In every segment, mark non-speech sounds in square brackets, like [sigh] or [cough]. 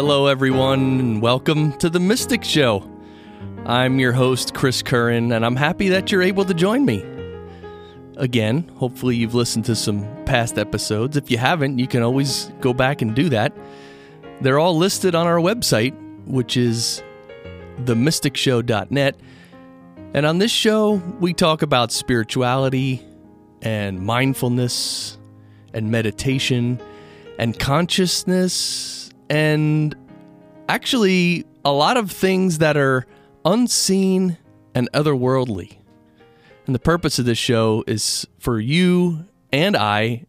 Hello everyone, and welcome to the Mystic Show. I'm your host, Chris Curran, and I'm happy that you're able to join me. Again, hopefully you've listened to some past episodes. If you haven't, you can always go back and do that. They're all listed on our website, which is themysticshow.net. And on this show, we talk about spirituality and mindfulness and meditation and consciousness and actually a lot of things that are unseen and otherworldly. And the purpose of this show is for you and I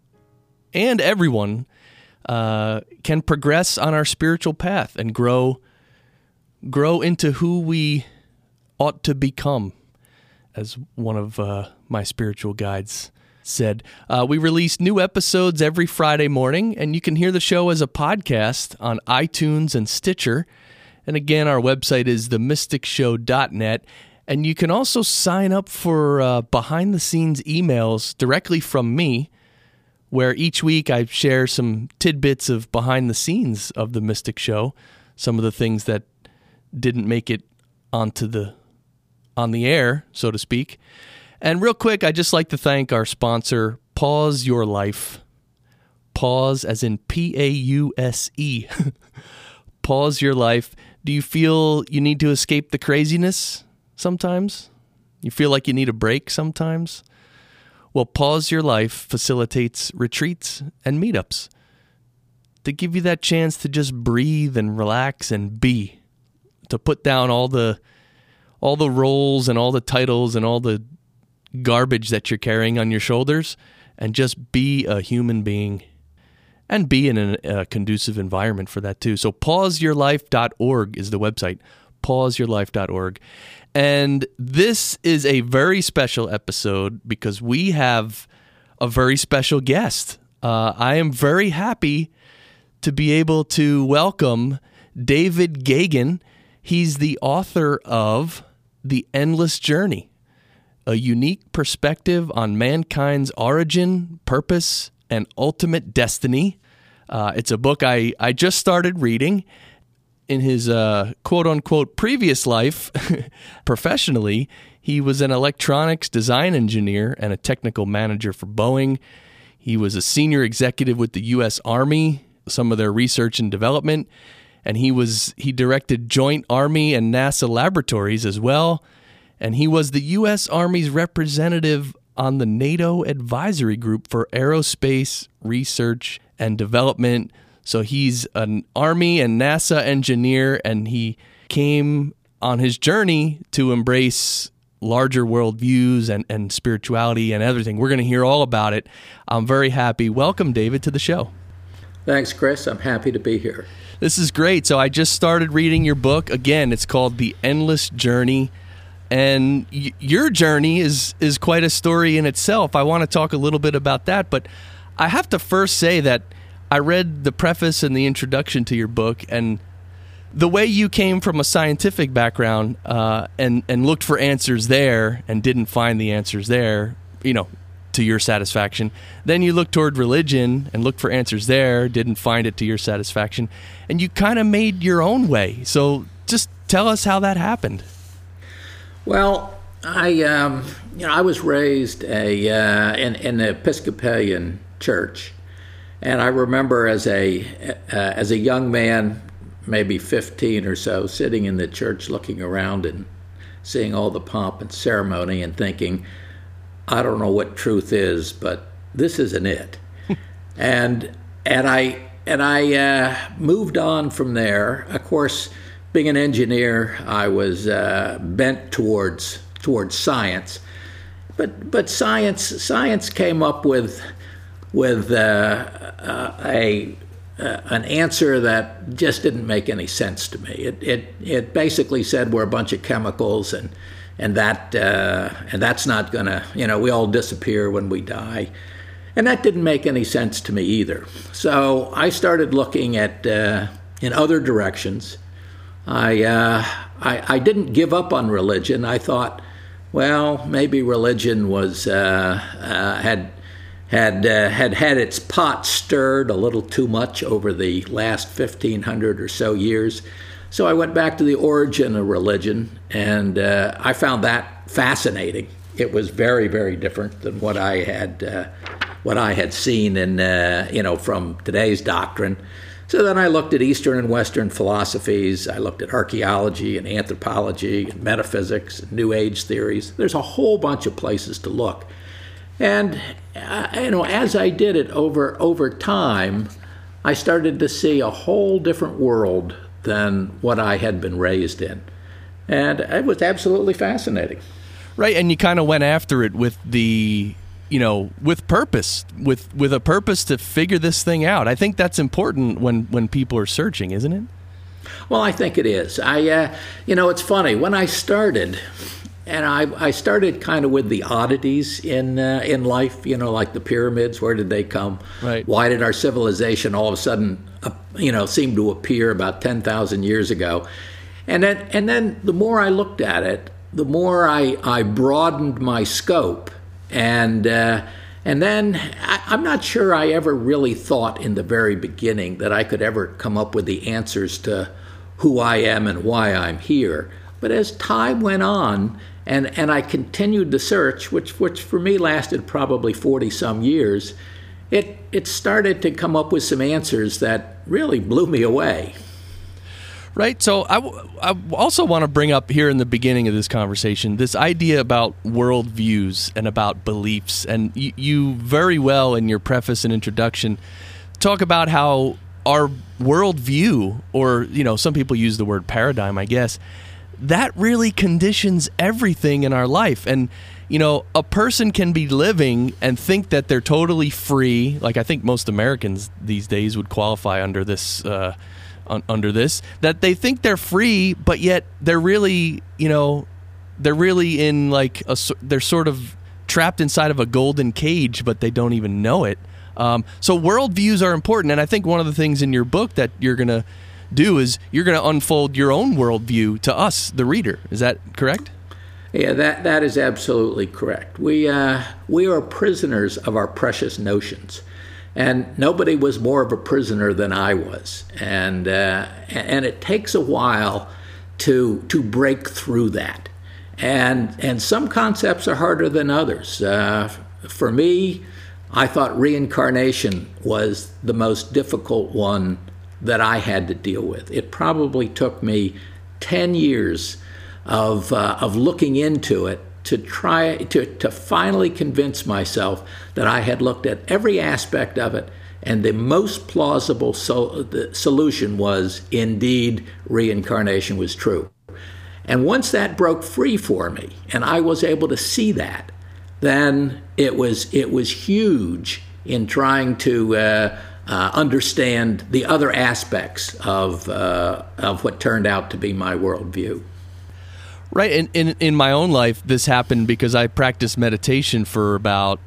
and everyone uh, can progress on our spiritual path and grow grow into who we ought to become, as one of uh, my spiritual guides said. Uh, we release new episodes every Friday morning, and you can hear the show as a podcast on iTunes and Stitcher. And again, our website is themysticshow.net. And you can also sign up for uh, behind the scenes emails directly from me, where each week I share some tidbits of behind the scenes of the Mystic Show, some of the things that didn't make it onto the on the air, so to speak. And real quick, I'd just like to thank our sponsor, Pause Your Life. Pause as in P A U S E. [laughs] Pause your life. Do you feel you need to escape the craziness sometimes? You feel like you need a break sometimes? Well, Pause Your Life facilitates retreats and meetups to give you that chance to just breathe and relax and be, to put down all the all the roles and all the titles and all the garbage that you're carrying on your shoulders and just be a human being and be in a, a conducive environment for that too. So pauseyourlife.org is the website. pauseyourlife.org. And this is a very special episode because we have a very special guest. Uh, I am very happy to be able to welcome David Gaggin. He's the author of The Endless Journey a unique perspective on mankind's origin, purpose, and ultimate destiny. Uh, it's a book I, I just started reading. In his uh, quote unquote previous life, [laughs] professionally, he was an electronics design engineer and a technical manager for Boeing. He was a senior executive with the U.S. Army, some of their research and development, and he was he directed Joint Army and NASA laboratories as well and he was the U.S. Army's representative on the NATO Advisory Group for Aerospace Research and Development. So he's an Army and NASA engineer, and he came on his journey to embrace larger worldviews and, and spirituality and everything. We're going to hear all about it. I'm very happy. Welcome, David, to the show. Thanks, Chris. I'm happy to be here. This is great. So I just started reading your book. Again, it's called The Endless Journey and y- your journey is is quite a story in itself. I want to talk a little bit about that, but I have to first say that I read the preface and the introduction to your book, and the way you came from a scientific background uh, and and looked for answers there and didn't find the answers there, you know, to your satisfaction. Then you looked toward religion and looked for answers there, didn't find it to your satisfaction, and you kind of made your own way. So just tell us how that happened. Well, I um, you know I was raised a uh, in in the Episcopalian church, and I remember as a uh, as a young man, maybe fifteen or so, sitting in the church looking around and seeing all the pomp and ceremony and thinking, I don't know what truth is, but this isn't it, [laughs] and and I and I uh, moved on from there. Of course, being an engineer, I was uh, bent towards towards science, but but science science came up with with uh, uh a uh, an answer that just didn't make any sense to me. It it it basically said we're a bunch of chemicals and and that uh, and that's not gonna you know we all disappear when we die. And that didn't make any sense to me either. So I started looking at uh, in other directions. I, uh, I, I didn't give up on religion. I thought, well, maybe religion was uh, uh had had uh, had had its pot stirred a little too much over the last fifteen hundred or so years. So I went back to the origin of religion, and uh, I found that fascinating. It was very, very different than what I had what I had seen in, uh, you know, from today's doctrine. So then I looked at Eastern and Western philosophies. I looked at archaeology and anthropology and metaphysics and New Age theories. There's a whole bunch of places to look. And, uh, you know, as I did it over, over time, I started to see a whole different world than what I had been raised in. And it was absolutely fascinating. Right, and you kind of went after it with the you know with purpose with with a purpose to figure this thing out i think that's important when when people are searching isn't it well i think it is i uh, you know it's funny when i started and I, I started kind of with the oddities in uh, in life, you know, like the pyramids. Where did they come? Right. Why did our civilization all of a sudden, uh, you know, seem to appear about ten thousand years ago? And then and then the more I looked at it, the more I I broadened my scope and uh, and then I, I'm not sure I ever really thought in the very beginning that I could ever come up with the answers to who I am and why I'm here. But as time went on, and, and I continued the search, which, which for me lasted probably 40 some years, it, it started to come up with some answers that really blew me away right? So I, w- I also want to bring up here in the beginning of this conversation this idea about worldviews and about beliefs. And you, you very well in your preface and introduction talk about how our worldview, or you know, some people use the word paradigm, I guess, that really conditions everything in our life. And you know, a person can be living and think that they're totally free. Like I think most Americans these days would qualify under this. Uh, un- under this that they think they're free, but yet they're really, you know, they're really in like a they're sort of trapped inside of a golden cage, but they don't even know it. Um, so worldviews are important, and I think one of the things in your book that you're gonna do is you're gonna unfold your own worldview to us, the reader. Is that correct? Yeah, that that is absolutely correct. We uh, we are prisoners of our precious notions. And nobody was more of a prisoner than I was. And, uh, and it takes a while to, to break through that. And, and some concepts are harder than others. Uh, for me, I thought reincarnation was the most difficult one that I had to deal with. It probably took me 10 years of, uh, of looking into it to try to, to finally convince myself that I had looked at every aspect of it and the most plausible the solution was indeed reincarnation was true. And once that broke free for me and I was able to see that, then it was it was huge in trying to uh, uh, understand the other aspects of uh, of what turned out to be my worldview. Right. In, in, in my own life, this happened because I practiced meditation for about,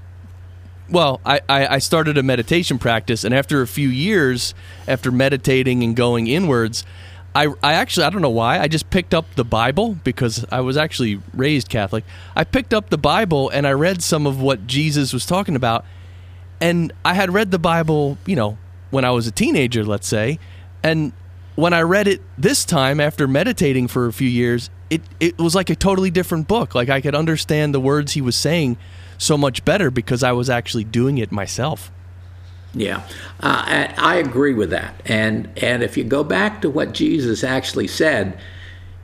well, I, I, started a meditation practice. And after a few years, after meditating and going inwards, I, I actually, I don't know why, I just picked up the Bible because I was actually raised Catholic. I picked up the Bible and I read some of what Jesus was talking about. And I had read the Bible, you know, when I was a teenager, let's say. And when I read it this time after meditating for a few years, it it was like a totally different book. Like I could understand the words he was saying so much better because I was actually doing it myself. Yeah, uh, I, I agree with that. And and if you go back to what Jesus actually said,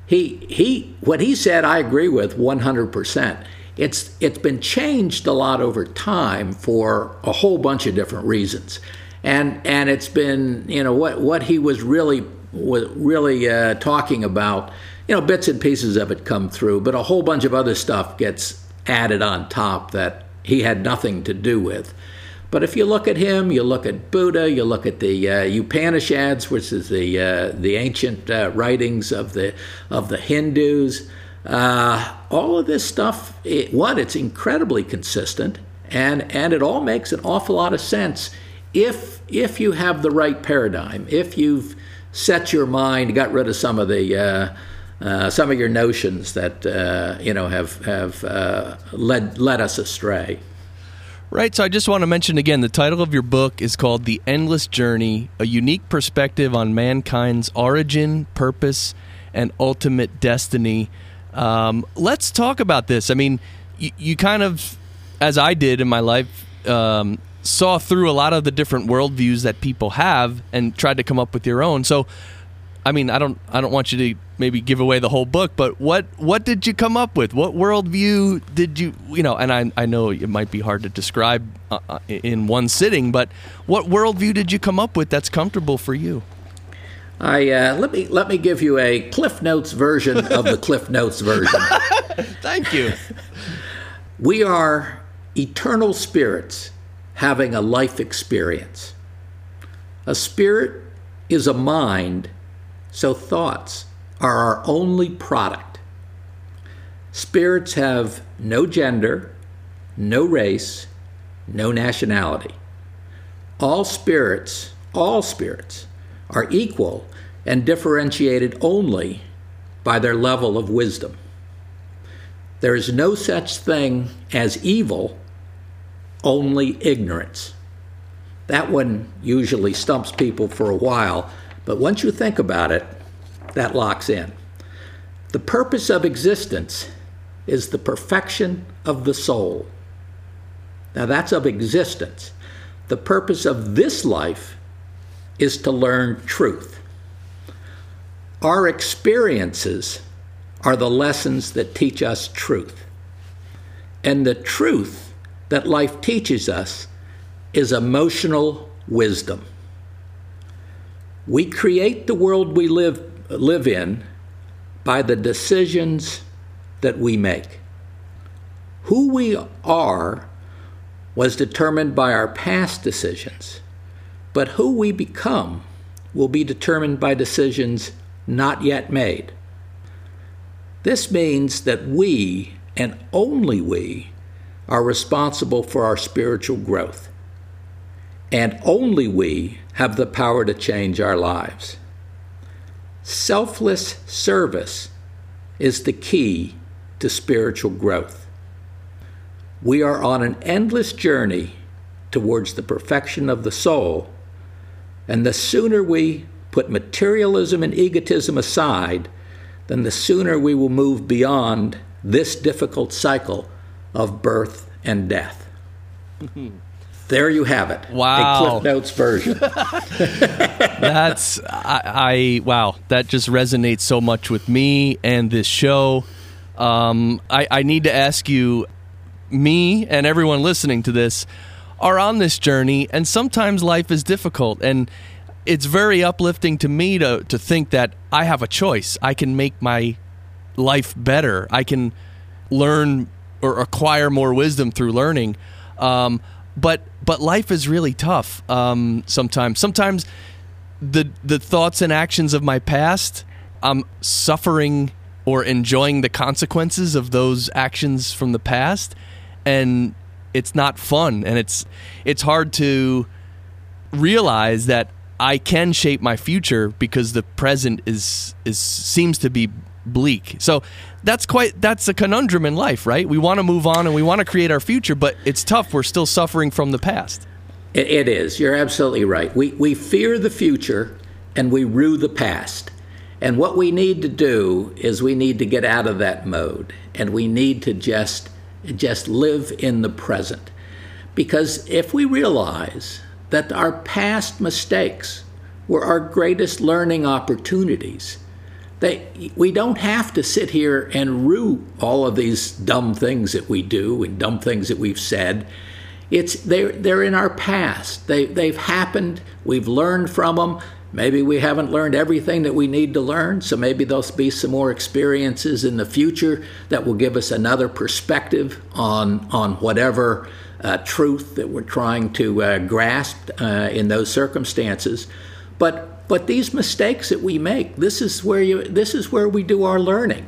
he he what he said I agree with 100%. It's it's been changed a lot over time for a whole bunch of different reasons. and and it's been you know what what he was really was really uh, talking about. You know, bits and pieces of it come through, but a whole bunch of other stuff gets added on top that he had nothing to do with. But if you look at him, you look at Buddha, you look at the uh, Upanishads, which is the uh, the ancient uh, writings of the of the Hindus. Uh, all of this stuff, it, one, it's incredibly consistent, and and it all makes an awful lot of sense if if you have the right paradigm, if you've set your mind, got rid of some of the uh, uh, some of your notions that uh, you know have have uh, led led us astray. Right. So I just want to mention again the title of your book is called The Endless Journey A Unique Perspective on Mankind's Origin, Purpose, and Ultimate Destiny. Um, let's talk about this. I mean, you, you, kind of, as I did in my life, um, saw through a lot of the different worldviews that people have and tried to come up with your own. So, I mean, I don't I don't want you to maybe give away the whole book, but what what did you come up with? What worldview did you you know? And I I know it might be hard to describe uh, uh in one sitting, but what worldview did you come up with that's comfortable for you? I uh, let me let me give you a Cliff Notes version of the Cliff Notes version. [laughs] Thank you. We are eternal spirits having a life experience. A spirit is a mind so thoughts are our only product. Spirits have no gender, no race, no nationality. All spirits, all spirits, are equal and differentiated only by their level of wisdom. There is no such thing as evil, only ignorance. That one usually stumps people for a while but once you think about it, that locks in. The purpose of existence is the perfection of the soul. Now, that's of existence. The purpose of this life is to learn truth. Our experiences are the lessons that teach us truth. And the truth that life teaches us is emotional wisdom. We create the world we live, live in by the decisions that we make. Who we are was determined by our past decisions, but who we become will be determined by decisions not yet made. This means that we, and only we, are responsible for our spiritual growth. And only we have the power to change our lives. Selfless service is the key to spiritual growth. We are on an endless journey towards the perfection of the soul, and the sooner we put materialism and egotism aside, then the sooner we will move beyond this difficult cycle of birth and death. There you have it. Wow. A Cliff Notes version. [laughs] [laughs] That's I, I, wow. That just resonates so much with me and this show. Um, I, I need to ask you, me and everyone listening to this are on this journey, and sometimes life is difficult, and it's very uplifting to me to to think that I have a choice. I can make my life better. I can learn or acquire more wisdom through learning. Um, but but life is really tough um, sometimes. Sometimes the the thoughts and actions of my past, I'm suffering or enjoying the consequences of those actions from the past, and it's not fun, and it's it's hard to realize that I can shape my future because the present is is seems to be bleak. So that's quite that's a conundrum in life, right? We want to move on and we want to create our future, but it's tough. We're still suffering from the past. it, it is. You're absolutely right. We we fear the future and we rue the past. And what we need to do is we need to get out of that mode and we need to just just live in the present. Because if we realize that our past mistakes were our greatest learning opportunities, they, we don't have to sit here and rue all of these dumb things that we do and dumb things that we've said. It's they're they're in our past. They they've happened. We've learned from them. Maybe we haven't learned everything that we need to learn, so maybe there'll be some more experiences in the future that will give us another perspective on on whatever uh, truth that we're trying to uh, grasp uh, in those circumstances. But but these mistakes that we make, this is where you this is where we do our learning.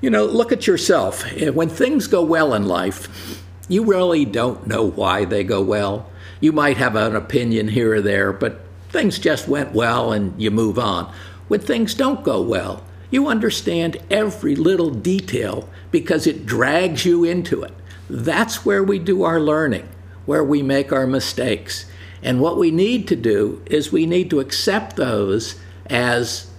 You know, look at yourself. When things go well in life, you really don't know why they go well. You might have an opinion here or there, but things just went well and you move on. When things don't go well, you understand every little detail because it drags you into it. That's where we do our learning, where we make our mistakes. And what we need to do is we need to accept those as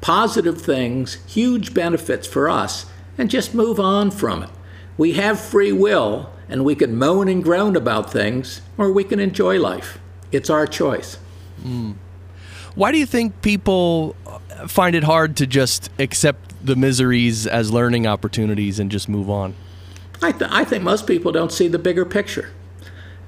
positive things, huge benefits for us, and just move on from it. We have free will, and we can moan and groan about things, or we can enjoy life. It's our choice. Mm. Why do you think people find it hard to just accept the miseries as learning opportunities and just move on? I, th- I think most people don't see the bigger picture.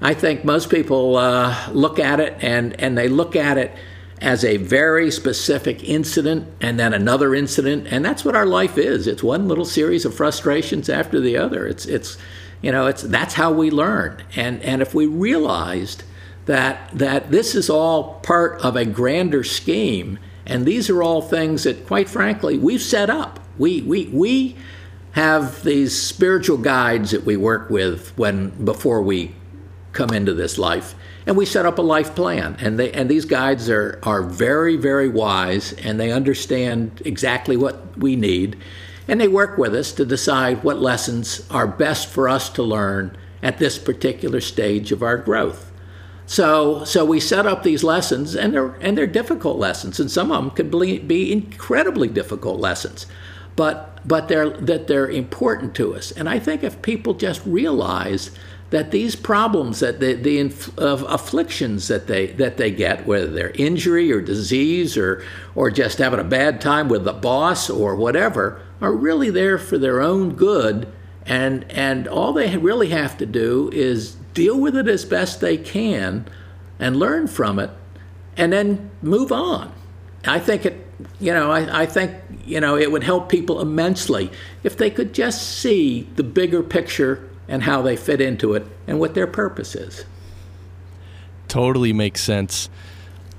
I think most people uh, look at it and, and they look at it as a very specific incident and then another incident, and that's what our life is. It's one little series of frustrations after the other. It's it's you know it's that's how we learn. And and if we realized that that this is all part of a grander scheme, and these are all things that, quite frankly, we've set up. We we we have these spiritual guides that we work with when before we come into this life. And we set up a life plan. And they and these guides are are very very wise and they understand exactly what we need. And they work with us to decide what lessons are best for us to learn at this particular stage of our growth. So, so we set up these lessons, and they're and they're difficult lessons, and some of them could be, be incredibly difficult lessons, but but they're that they're important to us. And I think if people just realize that these problems, that the the inf- afflictions that they that they get, whether they're injury or disease or or just having a bad time with the boss or whatever, are really there for their own good, and and all they really have to do is deal with it as best they can and learn from it and then move on. I think it, you know, I, I think, you know, it would help people immensely if they could just see the bigger picture and how they fit into it and what their purpose is. Totally makes sense.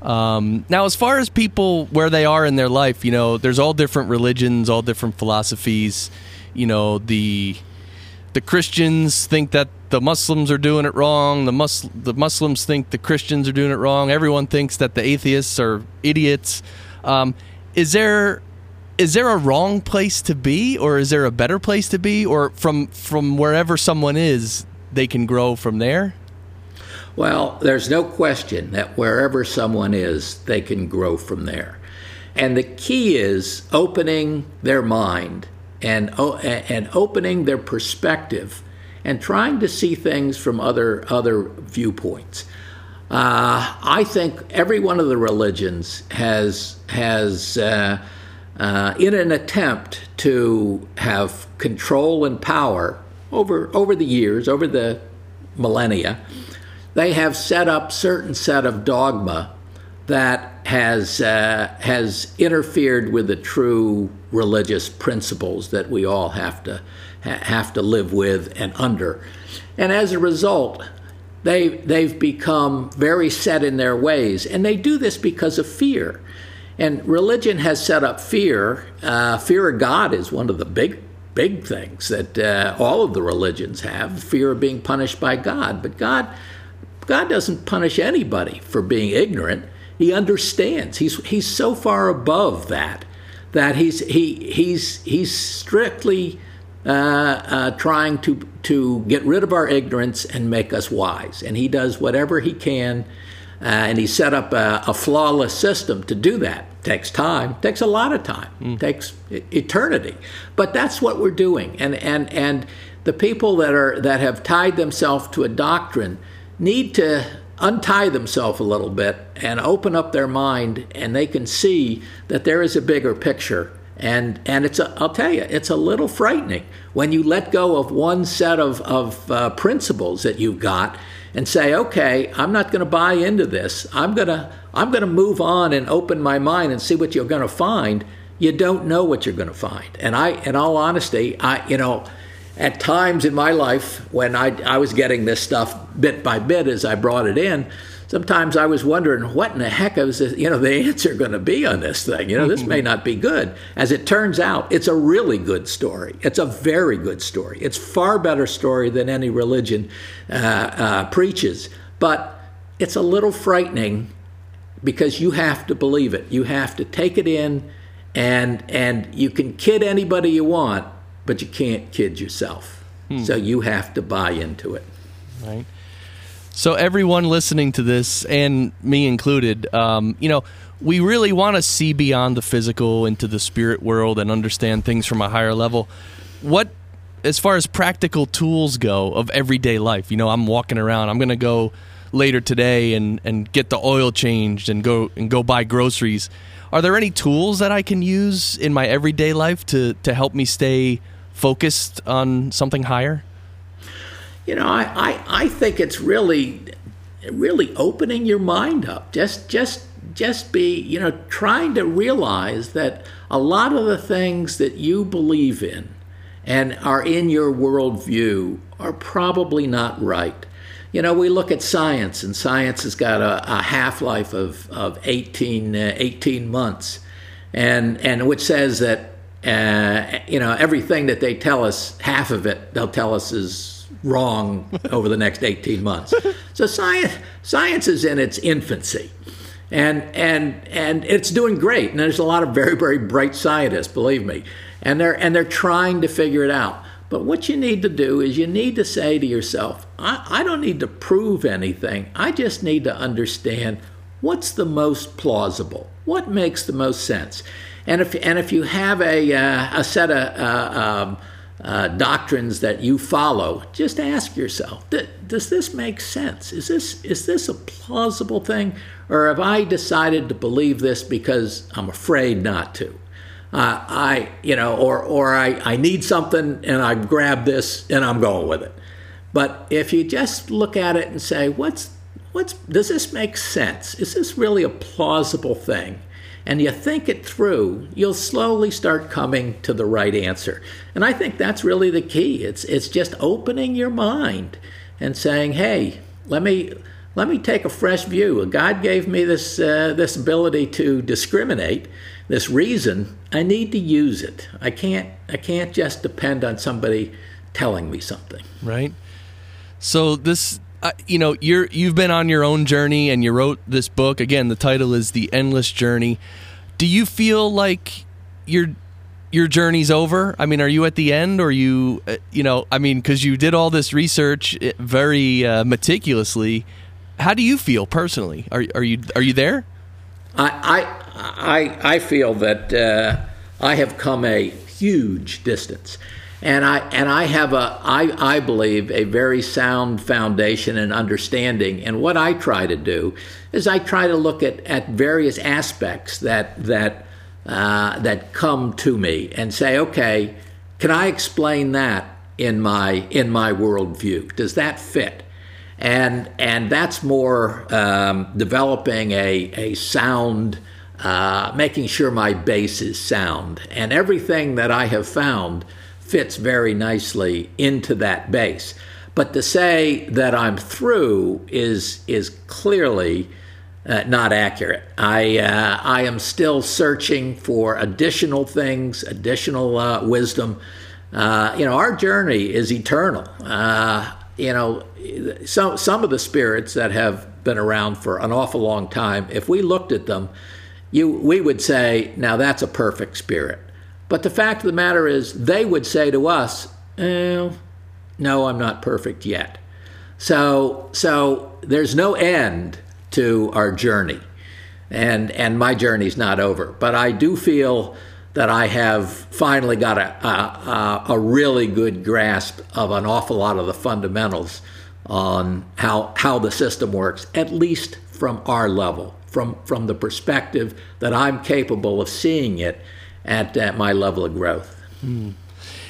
Um, now, as far as people where they are in their life, you know, there's all different religions, all different philosophies. You know, the the Christians think that the Muslims are doing it wrong. The, Mus- the Muslims think the Christians are doing it wrong. Everyone thinks that the atheists are idiots. Um, is there is there a wrong place to be, or is there a better place to be, or from from wherever someone is, they can grow from there? Well, there's no question that wherever someone is, they can grow from there. And the key is opening their mind and, and opening their perspective and trying to see things from other, other viewpoints. Uh, I think every one of the religions has, has uh, uh, in an attempt to have control and power over, over the years, over the millennia, they have set up certain set of dogma that has uh, has interfered with the true religious principles that we all have to ha- have to live with and under, and as a result, they they've become very set in their ways, and they do this because of fear. And religion has set up fear. Uh, fear of God is one of the big big things that uh, all of the religions have fear of being punished by God. But God, God doesn't punish anybody for being ignorant. He understands. He's he's so far above that that he's he he's he's strictly uh, uh, trying to to get rid of our ignorance and make us wise. And he does whatever he can. Uh, and he set up a, a, flawless system to do that. Takes time, takes a lot of time, mm. takes eternity. But that's what we're doing. And and and the people that are that have tied themselves to a doctrine need to untie themselves a little bit and open up their mind and they can see that there is a bigger picture And, and it's a, I'll tell you, it's a little frightening when you let go of one set of, of uh, principles that you've got and say, okay, I'm not going to buy into this. I'm going to I'm going to move on and open my mind and see what you're going to find. You don't know what you're going to find. And I, in all honesty, I, you know, at times in my life when I, I was getting this stuff bit by bit as I brought it in, sometimes I was wondering what in the heck is this, you know the [laughs] answer going to be on this thing. You know, this may not be good. As it turns out, it's a really good story. It's a very good story. It's far better story than any religion uh, uh, preaches. But it's a little frightening because you have to believe it. You have to take it in, and and you can kid anybody you want, but you can't kid yourself. Hmm. So you have to buy into it. Right. So everyone listening to this, and me included, um, you know, we really want to see beyond the physical into the spirit world and understand things from a higher level. What, as far as practical tools go of everyday life, you know, I'm walking around. I'm to go later today and, and get the oil changed and go and go buy groceries. Are there any tools that I can use in my everyday life to, to help me stay focused on something higher? You know, I, I, I think it's really really opening your mind up. Just just just be, you know, trying to realize that a lot of the things that you believe in and are in your worldview are probably not right. You know, we look at science, and science has got a, a half life of, of 18, uh, 18 months, and, and which says that, uh, you know, everything that they tell us, half of it, they'll tell us is wrong over the next 18 months. So science, science is in its infancy. And, and, and it's doing great. And there's a lot of very, very bright scientists, believe me. And they're, and they're trying to figure it out. But what you need to do is you need to say to yourself, I, I don't need to prove anything. I just need to understand what's the most plausible, what makes the most sense. And if, and if you have a, uh, a set of uh, um, uh, doctrines that you follow, just ask yourself, does this make sense? Is this, is this a plausible thing? Or have I decided to believe this because I'm afraid not to? uh, I, you know, or, or I, I need something and I grab this and I'm going with it. But if you just look at it and say, what's, what's, does this make sense? Is this really a plausible thing? And you think it through, you'll slowly start coming to the right answer. And I think that's really the key. It's, it's just opening your mind and saying, hey, let me, let me take a fresh view. God gave me this, uh, this ability to discriminate this reason, I need to use it. I can't I can't just depend on somebody telling me something. Right. So this uh, you know, you're you've been on your own journey and you wrote this book. Again, the title is The Endless Journey. Do you feel like your your journey's over? I mean, are you at the end or you uh, you know, I mean cuz you did all this research uh, very uh, meticulously. How do you feel personally? Are are you are you there? I, I, I feel that uh, I have come a huge distance. And I, and I have a, I, I believe, a very sound foundation and understanding. And what I try to do is I try to look at, at various aspects that, that, uh, that come to me and say, okay, can I explain that in my, in my worldview? Does that fit? and and that's more um, developing a a sound, uh, making sure my base is sound, and everything that I have found fits very nicely into that base. But to say that I'm through is is clearly uh, not accurate. I uh, I am still searching for additional things, additional uh, wisdom. Uh, you know, our journey is eternal. Uh, you know, some some of the spirits that have been around for an awful long time, if we looked at them, you we would say, now that's a perfect spirit. But the fact of the matter is, they would say to us, eh, no, I'm not perfect yet. So so there's no end to our journey, and and my journey's not over. But I do feel that I have finally got a, a, a, really good grasp of an awful lot of the fundamentals on how, how the system works, at least from our level, from, from the perspective that I'm capable of seeing it at, at my level of growth. Mm.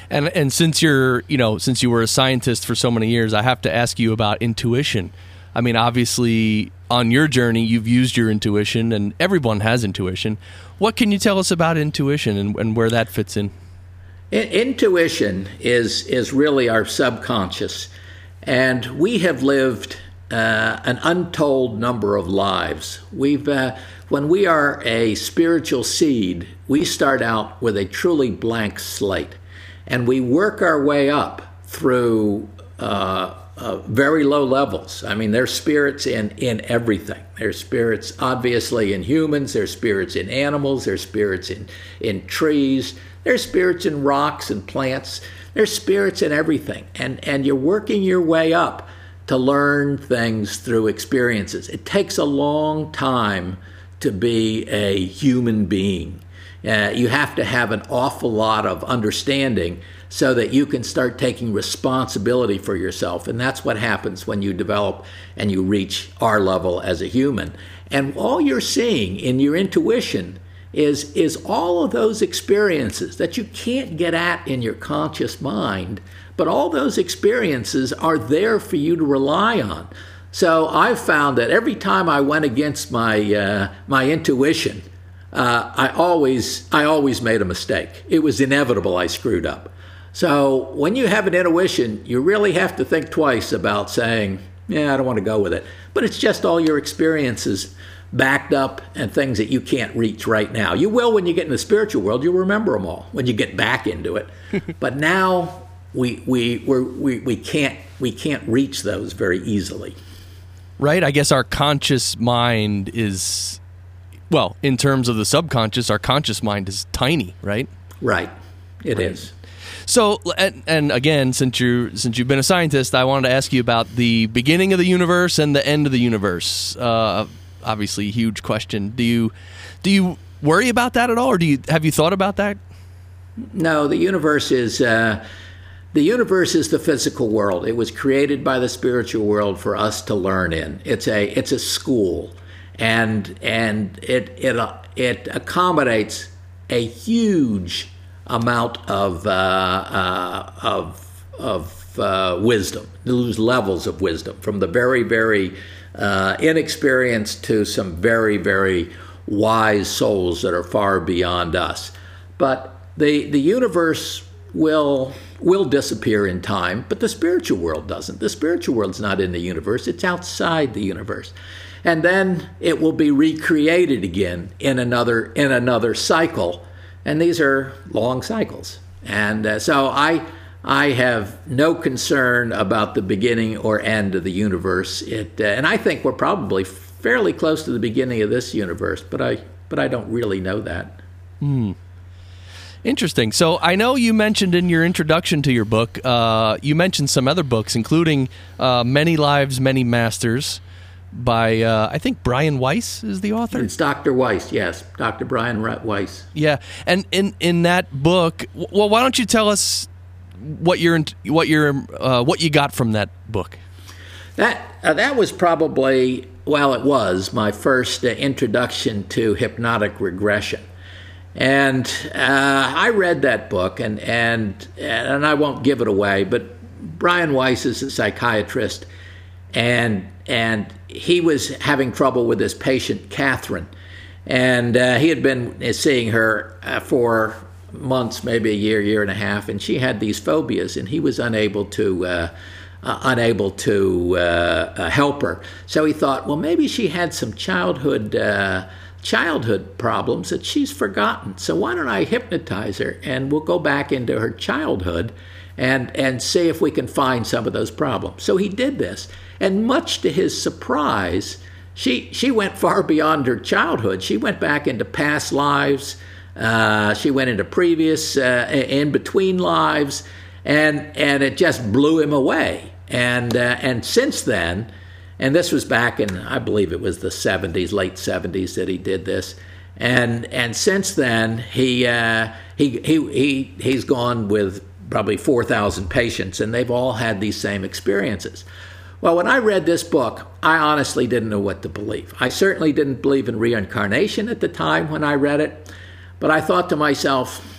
And and since you're you know since you were a scientist for so many years, I have to ask you about intuition. I mean, obviously, on your journey, you've used your intuition, and everyone has intuition. What can you tell us about intuition and, and where that fits in? in? Intuition is is really our subconscious, and we have lived uh, an untold number of lives. We've uh, when we are a spiritual seed, we start out with a truly blank slate and we work our way up through uh, uh, very low levels. I mean, there's spirits in, in everything. There's spirits, obviously, in humans, there's spirits in animals, there's spirits in, in trees, there's spirits in rocks and plants, there's spirits in everything. And, and you're working your way up to learn things through experiences. It takes a long time to be a human being. Uh, you have to have an awful lot of understanding so that you can start taking responsibility for yourself. And that's what happens when you develop and you reach our level as a human. And all you're seeing in your intuition is, is all of those experiences that you can't get at in your conscious mind, but all those experiences are there for you to rely on. So I've found that every time I went against my, uh, my intuition, uh, I always I always made a mistake. It was inevitable I screwed up. So when you have an intuition, you really have to think twice about saying, "Yeah, I don't want to go with it." But it's just all your experiences backed up and things that you can't reach right now. You will when you get in the spiritual world. You'll remember them all when you get back into it. [laughs] but now we we we we can't we can't reach those very easily. Right. I guess our conscious mind is well, in terms of the subconscious, our conscious mind is tiny, right? Right. It right. is. So, and, and, again, since you since you've been a scientist, I wanted to ask you about the beginning of the universe and the end of the universe. Uh, obviously, huge question. Do you do you worry about that at all, or do you have you thought about that? No, the universe is. Uh, the universe is the physical world. It was created by the spiritual world for us to learn in. It's a it's a school and and it it it accommodates a huge amount of uh, uh, of of uh, wisdom. Those levels of wisdom, from the very very uh, inexperienced to some very very wise souls that are far beyond us. But the the universe will will disappear in time, but the spiritual world doesn't. The spiritual world's not in the universe; it's outside the universe. And then it will be recreated again in another in another cycle. And these are long cycles. And uh, so i i have no concern about the beginning or end of the universe. It uh, and i think we're probably fairly close to the beginning of this universe but i but i don't really know that. Hmm. Interesting. So I know you mentioned in your introduction to your book, uh, you mentioned some other books, including uh, Many Lives, Many Masters, by uh, I think Brian Weiss is the author. It's Dr. Weiss, yes, Dr. Brian Weiss. Yeah, and in in that book, well, why don't you tell us what you're what you're uh, what you got from that book? That uh, that was probably well, it was my first uh, introduction to hypnotic regression. And uh, I read that book, and, and and I won't give it away, but Brian Weiss is a psychiatrist, and and he was having trouble with his patient, Catherine. And uh, he had been seeing her uh, for months, maybe a year, year and a half, and she had these phobias, and he was unable to. Uh, uh, unable to uh, uh, help her, so he thought, well, maybe she had some childhood childhood problems that she's forgotten. So why don't I hypnotize her, and we'll go back into her childhood, and and see if we can find some of those problems. So he did this, and much to his surprise, she, she went far beyond her childhood. She went back into past lives. Uh, she went into previous, uh, in between lives, and, and it just blew him away. And, uh, and since then, and this was back in, I believe it was the 70s, late 70s that he did this. And, and since then, he, uh, he, he, he, he's gone with probably 4,000 patients, and they've all had these same experiences. Well, when I read this book, I honestly didn't know what to believe. I certainly didn't believe in reincarnation at the time when I read it, but I thought to myself,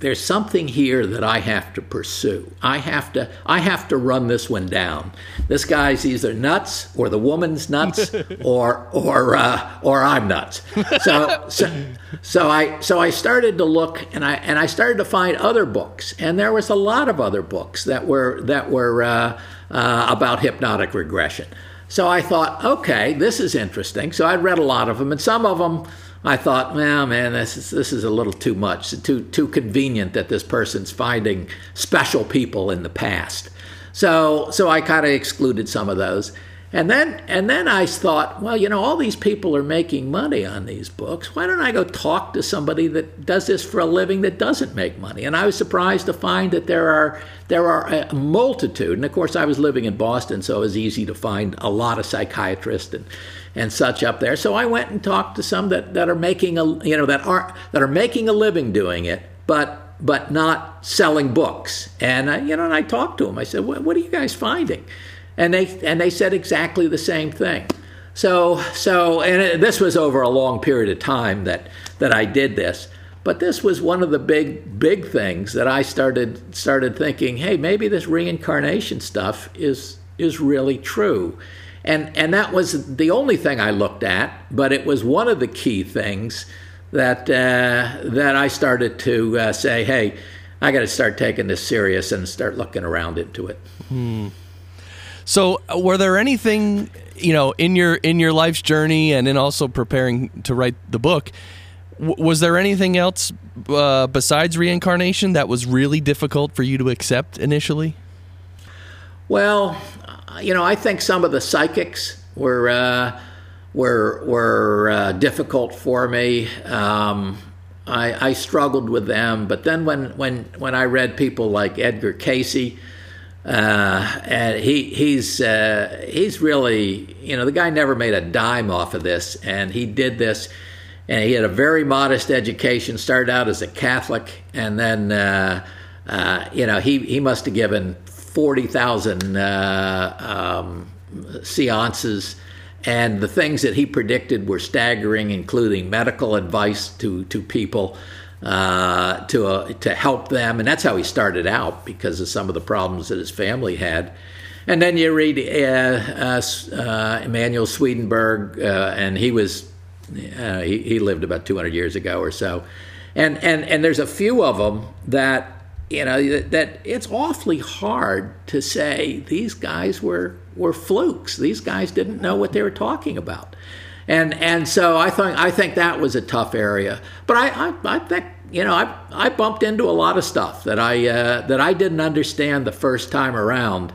there's something here that I have to pursue. I have to I have to run this one down. This guy's either nuts or the woman's nuts [laughs] or or uh, or I'm nuts. So so so I so I started to look and I and I started to find other books and there was a lot of other books that were that were uh, uh, about hypnotic regression. So I thought, okay, this is interesting. So I read a lot of them and some of them I thought, well, man, this is this is a little too much, too too convenient that this person's finding special people in the past. So so I kind of excluded some of those. And then and then I thought, well, you know, all these people are making money on these books. Why don't I go talk to somebody that does this for a living that doesn't make money? And I was surprised to find that there are there are a multitude. And of course, I was living in Boston, so it was easy to find a lot of psychiatrists and and such up there. So I went and talked to some that, that are making a you know that are that are making a living doing it, but but not selling books. And I, you know, and I talked to them. I said, what, what are you guys finding?" And they and they said exactly the same thing. So so and it, this was over a long period of time that that I did this. But this was one of the big big things that I started started thinking, hey, maybe this reincarnation stuff is is really true and and that was the only thing I looked at, but it was one of the key things that uh, that I started to uh, say, hey, I got to start taking this serious and start looking around into it. Hmm. So, uh, were there anything you know in your in your life's journey, and in also preparing to write the book? W- was there anything else uh, besides reincarnation that was really difficult for you to accept initially? Well, you know, I think some of the psychics were uh, were were uh, difficult for me. Um, I, I, struggled with them, but then when when when I read people like Edgar Cayce, uh, and he he's uh, he's really you know the guy never made a dime off of this, and he did this, and he had a very modest education. Started out as a Catholic, and then uh, uh, you know he he must have given 40,000 uh, um, seances. And the things that he predicted were staggering, including medical advice to, to people uh, to, uh, to help them. And that's how he started out because of some of the problems that his family had. And then you read uh, uh, Emanuel Swedenborg, uh, and he was he, he lived about 200 years ago or so. And, and, and there's a few of them that you know that it's awfully hard to say these guys were were flukes. These guys didn't know what they were talking about, and and so I think I think that was a tough area. But I I, I think you know I I bumped into a lot of stuff that I uh, that I didn't understand the first time around.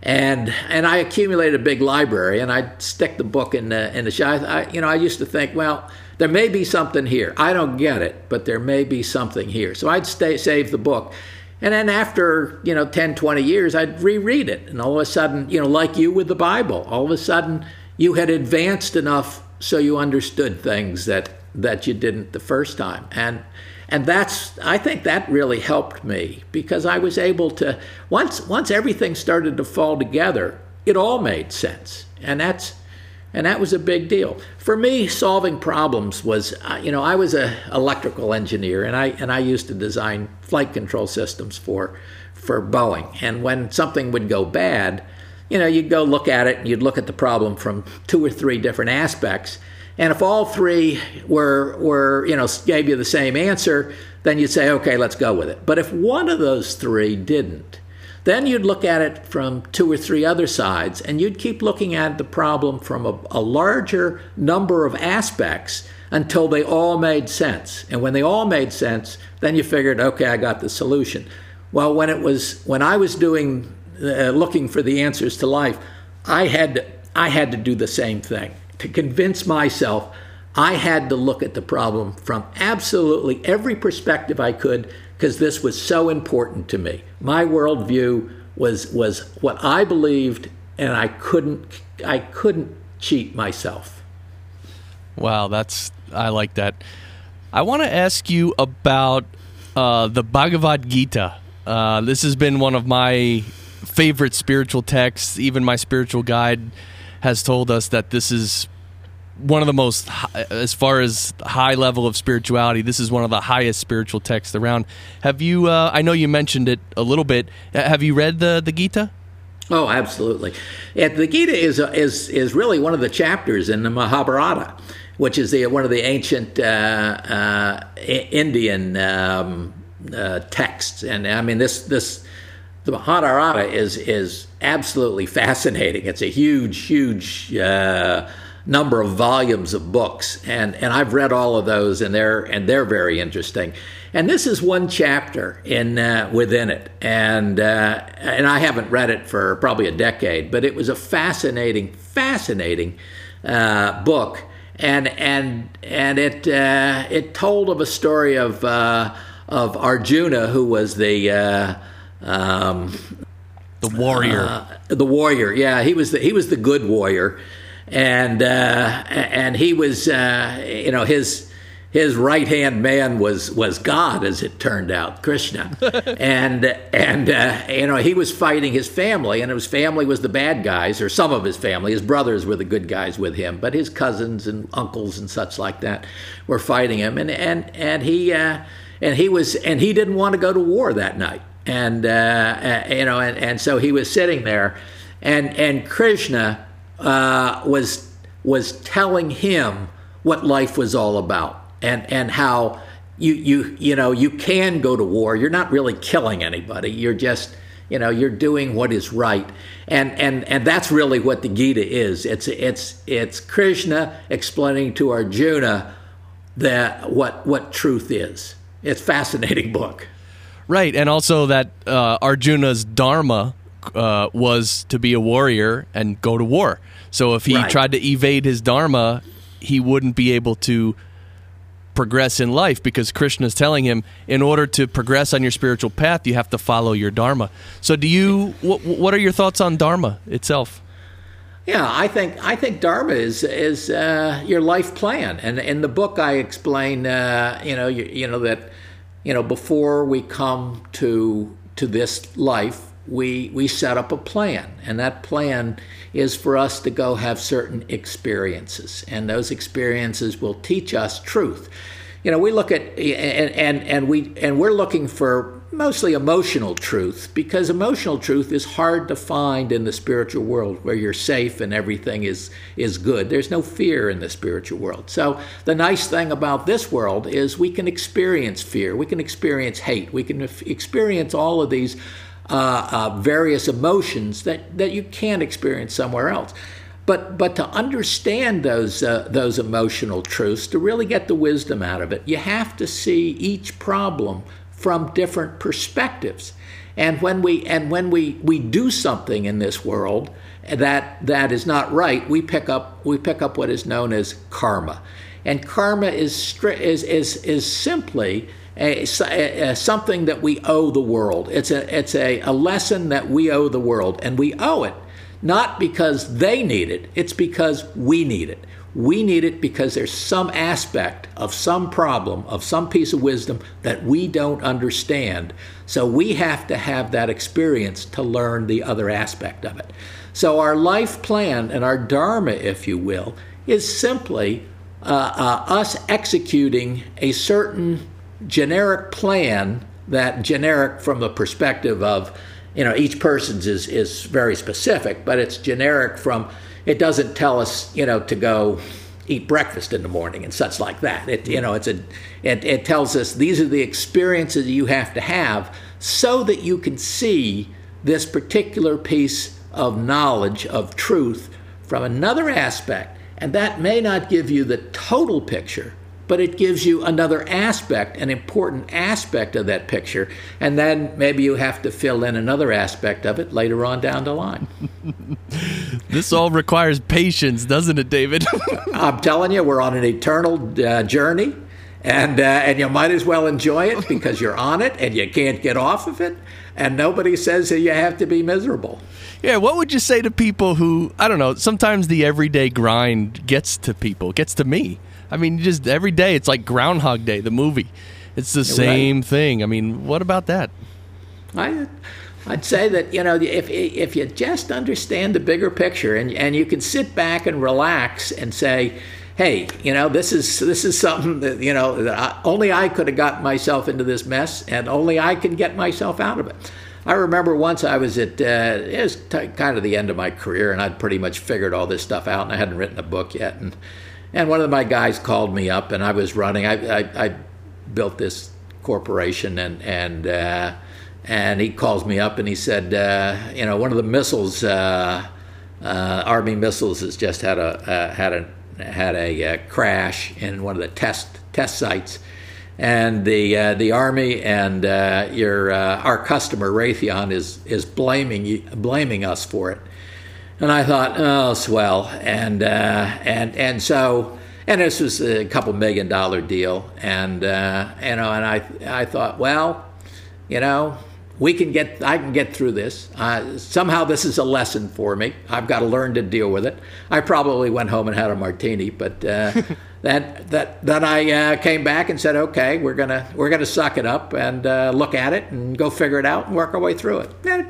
And and I accumulated a big library, and I'd stick the book in the in the shelf. I, you know, I used to think, well, there may be something here. I don't get it, but there may be something here. So I'd stay, save the book. And then after, you know, 10, 20 years, I'd reread it. And all of a sudden, you know, like you with the Bible, all of a sudden you had advanced enough so you understood things that, that you didn't the first time. And and that's I think that really helped me because I was able to once once everything started to fall together, it all made sense. And that's and that was a big deal. For me solving problems was uh, you know i was an electrical engineer and i and i used to design flight control systems for for boeing. And when something would go bad you know you'd go look at it and you'd look at the problem from two or three different aspects. And if all three were were you know gave you the same answer then you'd say okay let's go with it. But if one of those three didn't then you'd look at it from two or three other sides, and you'd keep looking at the problem from a, a larger number of aspects until they all made sense. And when they all made sense, then you figured, okay, I got the solution. Well, when it was when I was doing uh, looking for the answers to life, I had to, I had to do the same thing to convince myself. I had to look at the problem from absolutely every perspective I could because this was so important to me. My worldview was was what I believed, and I couldn't I couldn't cheat myself. Wow, that's I like that. I want to ask you about uh, the Bhagavad Gita. Uh, this has been one of my favorite spiritual texts. Even my spiritual guide has told us that this is one of the most, as far as high level of spirituality, this is one of the highest spiritual texts around. Have you? Uh, I know you mentioned it a little bit. Have you read the the Gita? Oh, absolutely. The Gita is is is really one of the chapters in the Mahabharata, which is the one of the ancient uh, uh, Indian um, uh, texts. And I mean, this this the Mahabharata is is absolutely fascinating. It's a huge, huge uh, number of volumes of books, and and I've read all of those, and they're and they're very interesting. And this is one chapter in uh, within it, and uh, and I haven't read it for probably a decade, but it was a fascinating, fascinating uh, book, and and and it uh, it told of a story of uh, of Arjuna, who was the uh, um, the warrior, the warrior. Yeah, he was the he was the good warrior, and and he was you know his his right hand man was was God, as it turned out, Krishna, [laughs] and and uh, you know he was fighting his family, and his family was the bad guys, or some of his family. His brothers were the good guys with him, but his cousins and uncles and such like that were fighting him, and and and he uh, and he was and he didn't want to go to war that night, and uh, uh you know, and, and so he was sitting there, and and Krishna uh, was was telling him what life was all about and and how you you you know you can go to war. You're not really killing anybody. You're just you know you're doing what is right, and and and that's really what the Gita is. It's it's it's Krishna explaining to Arjuna that what what truth is. It's a fascinating [laughs] book. Right, and also that uh, Arjuna's dharma uh, was to be a warrior and go to war. So if he right. tried to evade his dharma, he wouldn't be able to progress in life because Krishna is telling him in order to progress on your spiritual path, you have to follow your dharma. So, do you? What, what are your thoughts on dharma itself? Yeah, I think I think dharma is is uh, your life plan, and in the book I explain, uh, you know, you, you know that, you know, before we come to to this life, we we set up a plan, and that plan is for us to go have certain experiences, and those experiences will teach us truth. You know, we look at and and, and we and we're looking for mostly emotional truth because emotional truth is hard to find in the spiritual world where you're safe and everything is is good. There's no fear in the spiritual world. So the nice thing about this world is we can experience fear, we can experience hate, we can experience all of these uh, uh, various emotions that, that you can't experience somewhere else. But, but to understand those, uh, those emotional truths, to really get the wisdom out of it, you have to see each problem from different perspectives. And when we, and when we, we do something in this world that, that is not right, we pick, up, we pick up what is known as karma. And karma is, is, is, is simply a, a, something that we owe the world. It's, a, it's a, a lesson that we owe the world, and we owe it not because they need it, it's because we need it. We need it because there's some aspect of some problem, of some piece of wisdom that we don't understand. So we have to have that experience to learn the other aspect of it. So our life plan and our dharma, if you will, is simply uh, uh, us executing a certain generic plan that generic from the perspective of you know each person's is is very specific but it's generic from it doesn't tell us you know to go eat breakfast in the morning and such like that. It you know it's a it, it tells us these are the experiences you have to have so that you can see this particular piece of knowledge of truth from another aspect. And that may not give you the total picture but it gives you another aspect, an important aspect of that picture. And then maybe you have to fill in another aspect of it later on down the line. [laughs] this all requires patience, doesn't it, David? [laughs] I'm telling you, we're on an eternal uh, journey. And, uh, and you might as well enjoy it because you're on it and you can't get off of it. And nobody says that you have to be miserable. Yeah, what would you say to people who, I don't know, sometimes the everyday grind gets to people, gets to me. I mean, just every day it's like Groundhog Day, the movie. It's the same right. thing. I mean, what about that? I, I'd say that you know if if you just understand the bigger picture and and you can sit back and relax and say, hey, you know, this is this is something that you know that I, only I could have gotten myself into this mess, and only I can get myself out of it. I remember once I was at uh, it was t- kind of the end of my career, and I'd pretty much figured all this stuff out, and I hadn't written a book yet, and and one of my guys called me up, and I was running. I I, I built this corporation, and and uh, and he calls me up, and he said, uh, you know, one of the missiles. Uh, uh, Army missiles has just had a uh, had a had a uh, crash in one of the test test sites, and the the army and your our customer Raytheon is is blaming blaming us for it. And I thought, oh swell, and and and so and this was a couple million dollar deal, and you know, and I I thought, well, you know, we can get i can get through this. Uh, somehow this is a lesson for me. I've got to learn to deal with it. I probably went home and had a martini but uh, [laughs] that that then i uh, came back and said okay we're gonna we're gonna suck it up and uh, look at it and go figure it out and work our way through it. And,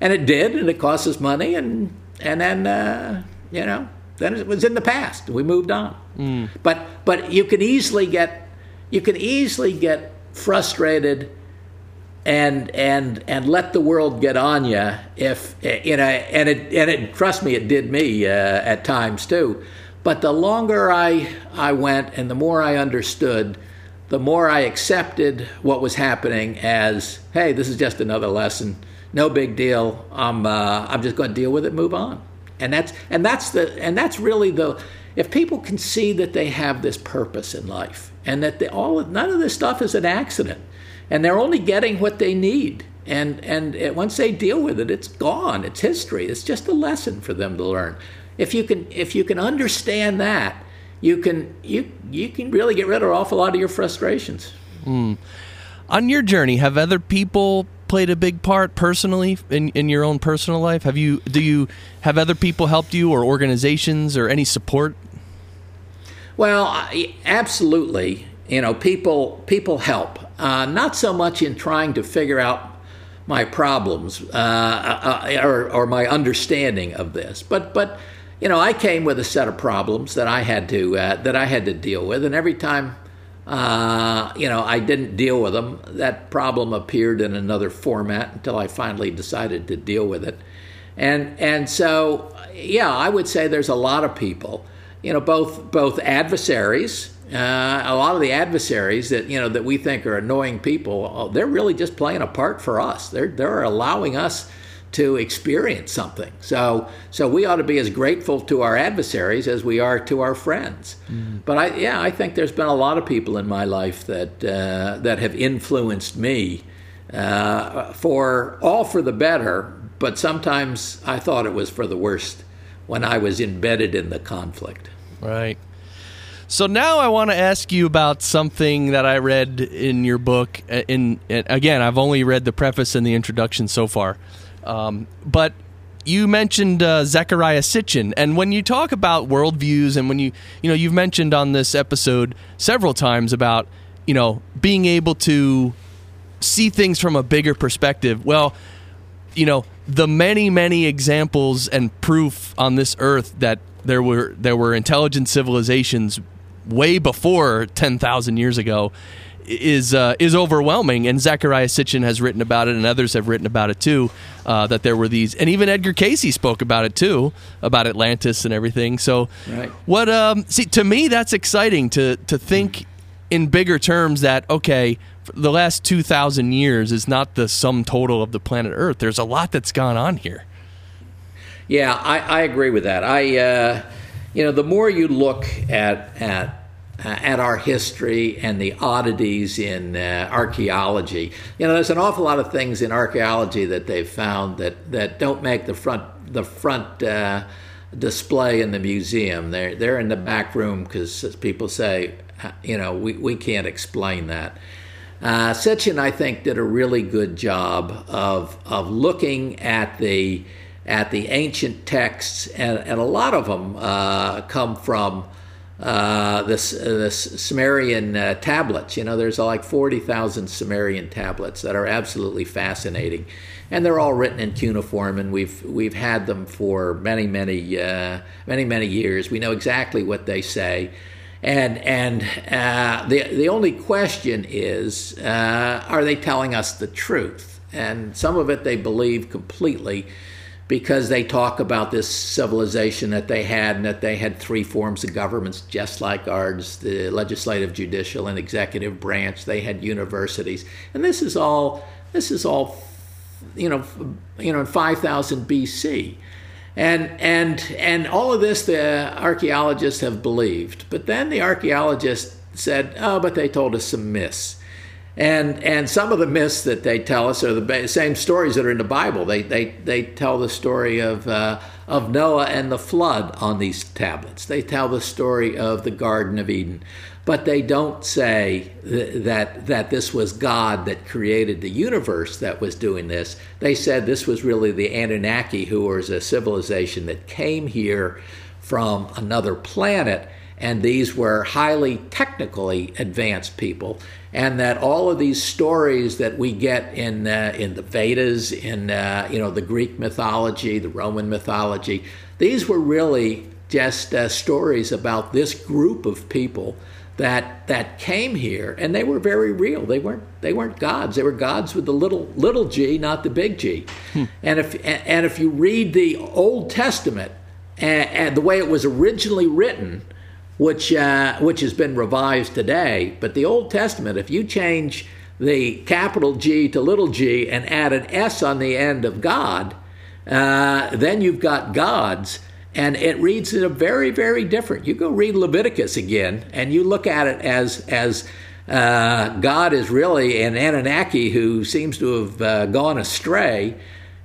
and it did and it cost us money and and then uh, you know then it was in the past. We moved on. Mm. but but you can easily get you can easily get frustrated and and and let the world get on you if you know and it and it trust me it did me uh, at times too. But the longer i i went and the more i understood the more i accepted what was happening as hey this is just another lesson no big deal i'm uh, i'm just going to deal with it move on and that's and that's the and that's really the if people can see that they have this purpose in life and that they, all none of this stuff is an accident and they're only getting what they need. And and it, once they deal with it, it's gone. It's history. It's just a lesson for them to learn. If you can if you can understand that, you can you you can really get rid of an awful lot of your frustrations. Mm. On your journey, have other people played a big part personally in, in your own personal life? Have you do you have other people helped you or organizations or any support? Well, absolutely. You know, people people help uh, not so much in trying to figure out my problems uh, uh, or, or, my understanding of this, but but you know I came with a set of problems that I had to uh, that I had to deal with, and every time uh, you know I didn't deal with them, that problem appeared in another format until I finally decided to deal with it, and and so yeah, I would say there's a lot of people, you know, both both adversaries uh, a lot of the adversaries that you know that we think are annoying people, oh, they're really just playing a part for us. They're they're allowing us to experience something. So so we ought to be as grateful to our adversaries as we are to our friends. Mm. But I yeah I think there's been a lot of people in my life that uh, that have influenced me uh, for all for the better. But sometimes I thought it was for the worst when I was embedded in the conflict. Right. So now I want to ask you about something that I read in your book. Uh, in, in again, I've only read the preface and the introduction so far, um, but you mentioned uh, Zecharia Sitchin, and when you talk about worldviews, and when you you know you've mentioned on this episode several times about you know being able to see things from a bigger perspective. Well, you know the many many examples and proof on this earth that there were there were intelligent civilizations way before 10,000 years ago is uh, is overwhelming. And Zecharia Sitchin has written about it, and others have written about it too. Uh, that there were these, and even Edgar Cayce spoke about it too, about Atlantis and everything. So, right. what? Um, see, to me, that's exciting to to think in bigger terms. That okay, the last two thousand years is not the sum total of the planet Earth. There's a lot that's gone on here. Yeah, I, I agree with that. I. Uh, you know, the more you look at at uh, at our history and the oddities in uh, archaeology, you know, there's an awful lot of things in archaeology that they've found that that don't make the front the front uh, display in the museum. They're they're in the back room because people say, uh, you know, we we can't explain that. Uh, Sitchin, I think, did a really good job of of looking at the at the ancient texts, and, and a lot of them uh, come from uh, this uh, this Sumerian uh, tablets. You know, there's like forty thousand Sumerian tablets that are absolutely fascinating, and they're all written in cuneiform, and we've we've had them for many many uh, many many years. We know exactly what they say. And and uh, the the only question is, uh, are they telling us the truth? And some of it they believe completely, because they talk about this civilization that they had and that they had three forms of governments just like ours the legislative judicial and executive branch. They had universities. And this is all this is all you know you know in 5000 BC and and and all of this the archaeologists have believed. But then the archaeologists said oh but they told us some myths and and some of the myths that they tell us are the same stories that are in the Bible. They they they tell the story of uh, of Noah and the flood on these tablets. They tell the story of the Garden of Eden, but they don't say th- that that this was God that created the universe that was doing this. They said this was really the Anunnaki, who was a civilization that came here from another planet and these were highly technically advanced people, and that all of these stories that we get in uh, in the Vedas, in uh, you know the Greek mythology, the Roman mythology, these were really just uh, stories about this group of people that that came here, and they were very real. They weren't they weren't gods. They were gods with the little little g, not the big G. Hmm. And if and if you read the Old Testament and, and the way it was originally written which uh, which has been revised today. But the Old Testament, if you change the capital G to little g and add an S on the end of God, uh, then you've got gods. And it reads in a very, very different. You go read Leviticus again, and you look at it as as uh, God is really an Anunnaki who seems to have uh, gone astray.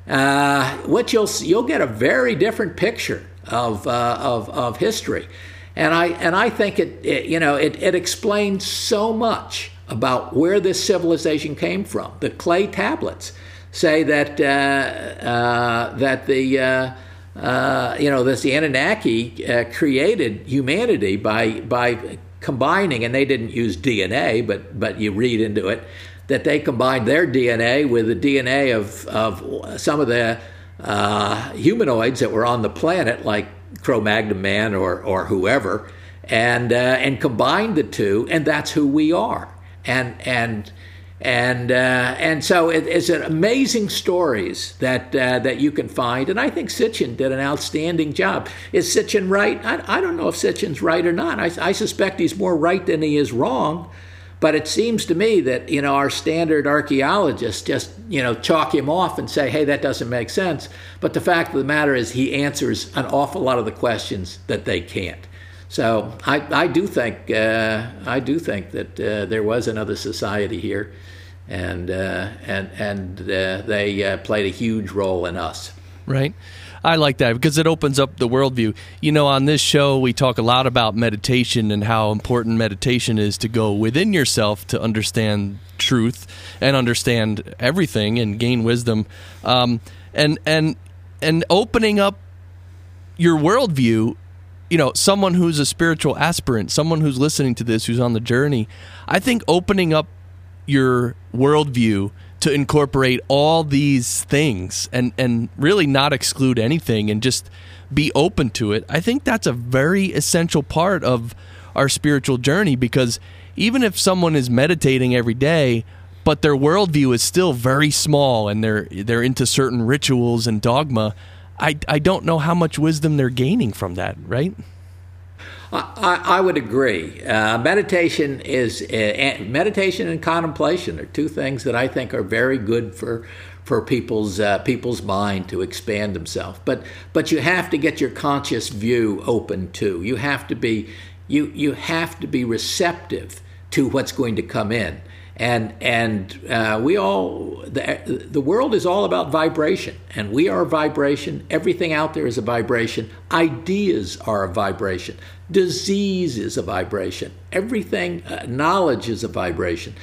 Uh, what you'll you'll get a very different picture of uh, of of history. And I, and I think it, it you know, it, it explains so much about where this civilization came from. The clay tablets say that, uh, uh, that the, uh, uh you know, this the Anunnaki uh, created humanity by, by combining, and they didn't use DNA, but, but you read into it, that they combined their DNA with the DNA of, of some of the uh, humanoids that were on the planet, like Cro-Magnon man or or whoever, and uh, and combine the two, and that's who we are. And and and uh, and so it, it's an amazing stories that uh, that you can find, and I think Sitchin did an outstanding job. Is Sitchin right? I, I don't know if Sitchin's right or not. I, I suspect he's more right than he is wrong. But it seems to me that you know our standard archaeologists just you know chalk him off and say, "Hey, that doesn't make sense." But the fact of the matter is, he answers an awful lot of the questions that they can't. So I, I do think uh, I do think that uh, there was another society here, and uh, and and uh, they uh, played a huge role in us. Right. I like that because it opens up the worldview. You know, on this show, we talk a lot about meditation and how important meditation is to go within yourself to understand truth and understand everything and gain wisdom. Um, and and and opening up your worldview you know, someone who's a spiritual aspirant, someone who's listening to this, who's on the journey, I think opening up your worldview to incorporate all these things and and really not exclude anything and just be open to it. I think that's a very essential part of our spiritual journey because even if someone is meditating every day, but their worldview is still very small and they're they're into certain rituals and dogma, I I don't know how much wisdom they're gaining from that, right? I, I would agree. Uh, meditation is uh, meditation and contemplation are two things that I think are very good for for people's uh, people's mind to expand themselves. But but you have to get your conscious view open too. You have to be you you have to be receptive to what's going to come in and and uh, we all the, the world is all about vibration. And we are vibration. Everything out there is a vibration. Ideas are a vibration. Disease is a vibration. Everything uh, knowledge is a vibration.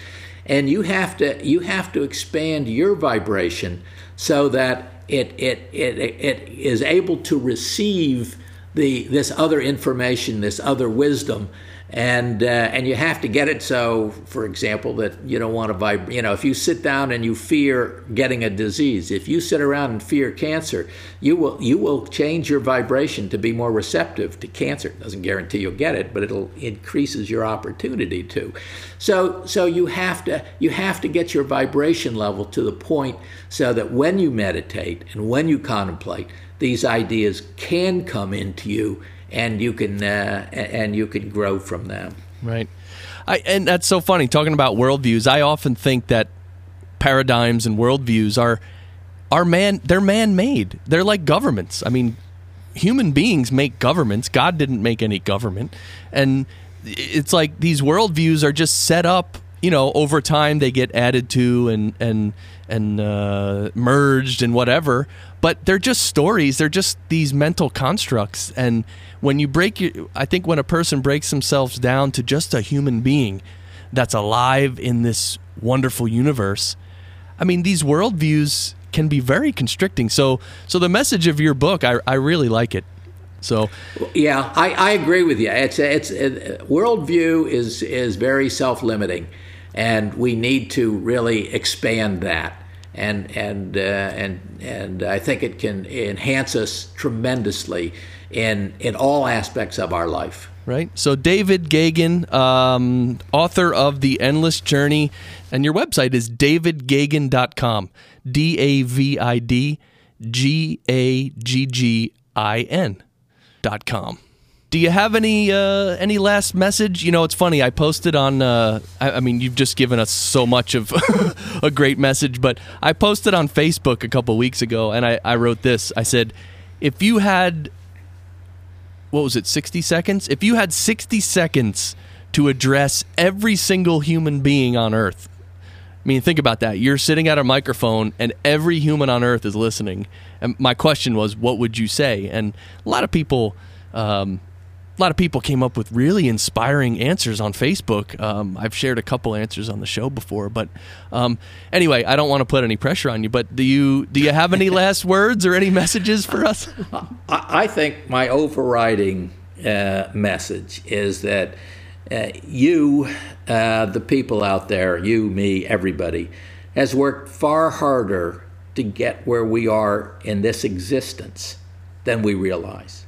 And you have to you have to expand your vibration so that it it it, it is able to receive the this other information, this other wisdom, and uh, and you have to get it so, for example, that you don't want to vibrate. You know, if you sit down and you fear getting a disease, if you sit around and fear cancer, you will you will change your vibration to be more receptive to cancer. It doesn't guarantee you'll get it, but it'll increases your opportunity to. So so you have to you have to get your vibration level to the point so that when you meditate and when you contemplate, these ideas can come into you and you can uh, and you can grow from them. Right. I, and that's so funny talking about worldviews. I often think that paradigms and worldviews are are man they're man made. They're like governments. I mean, human beings make governments. God didn't make any government, and it's like these worldviews are just set up. You know, over time they get added to and and and uh, merged and whatever. But they're just stories. They're just these mental constructs. And when you break your, I think when a person breaks themselves down to just a human being that's alive in this wonderful universe, I mean, these worldviews can be very constricting. So, so the message of your book, I, I really like it. So, yeah, I, I agree with you. It's it's it, worldview is is very self limiting, and we need to really expand that and and uh, and and I think it can enhance us tremendously in in all aspects of our life. Right. So David Gaggin, um, author of The Endless Journey, and your website is davidgaggin.com. D A V I D G A G G I N dot com. Do you have any uh, any last message? You know, it's funny. I posted on. Uh, I, I, mean, you've just given us so much of [laughs] a great message, but I posted on Facebook a couple weeks ago, and I, I wrote this. I said, if you had, what was it, sixty seconds? If you had sixty seconds to address every single human being on Earth, I mean, think about that. You're sitting at a microphone, and every human on Earth is listening. And my question was, what would you say? And a lot of people. Um, lot of people came up with really inspiring answers on Facebook. Um, I've shared a couple answers on the show before, but um, anyway, I don't want to put any pressure on you. But do you do you have any [laughs] last words or any messages for us? I think my overriding uh, message is that uh, you, uh, the people out there, you, me, everybody, has worked far harder to get where we are in this existence than we realize,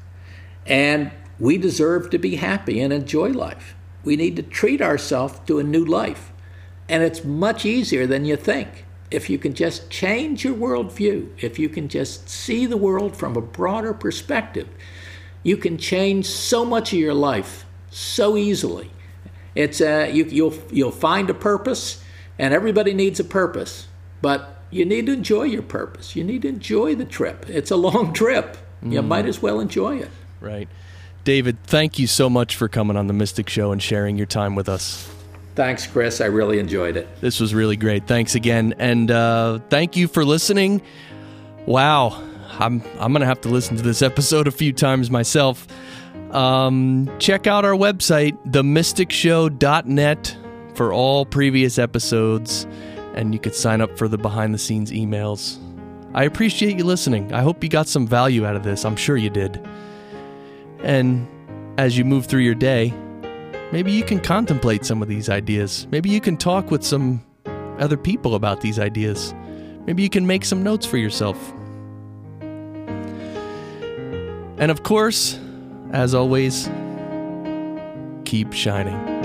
and we deserve to be happy and enjoy life. We need to treat ourselves to a new life. And it's much easier than you think. If you can just change your worldview, if you can just see the world from a broader perspective, you can change so much of your life so easily. It's uh, you, you'll you'll find a purpose, and everybody needs a purpose, but you need to enjoy your purpose. You need to enjoy the trip. It's a long [laughs] trip. You mm. might as well enjoy it. Right. David, thank you so much for coming on the Mystic Show and sharing your time with us. Thanks, Chris. I really enjoyed it. This was really great. Thanks again, and uh, thank you for listening. Wow, I'm I'm gonna have to listen to this episode a few times myself. Um, check out our website, themysticshow.net, for all previous episodes, and you could sign up for the behind the scenes emails. I appreciate you listening. I hope you got some value out of this. I'm sure you did. And as you move through your day, maybe you can contemplate some of these ideas. Maybe you can talk with some other people about these ideas. Maybe you can make some notes for yourself. And of course, as always, keep shining.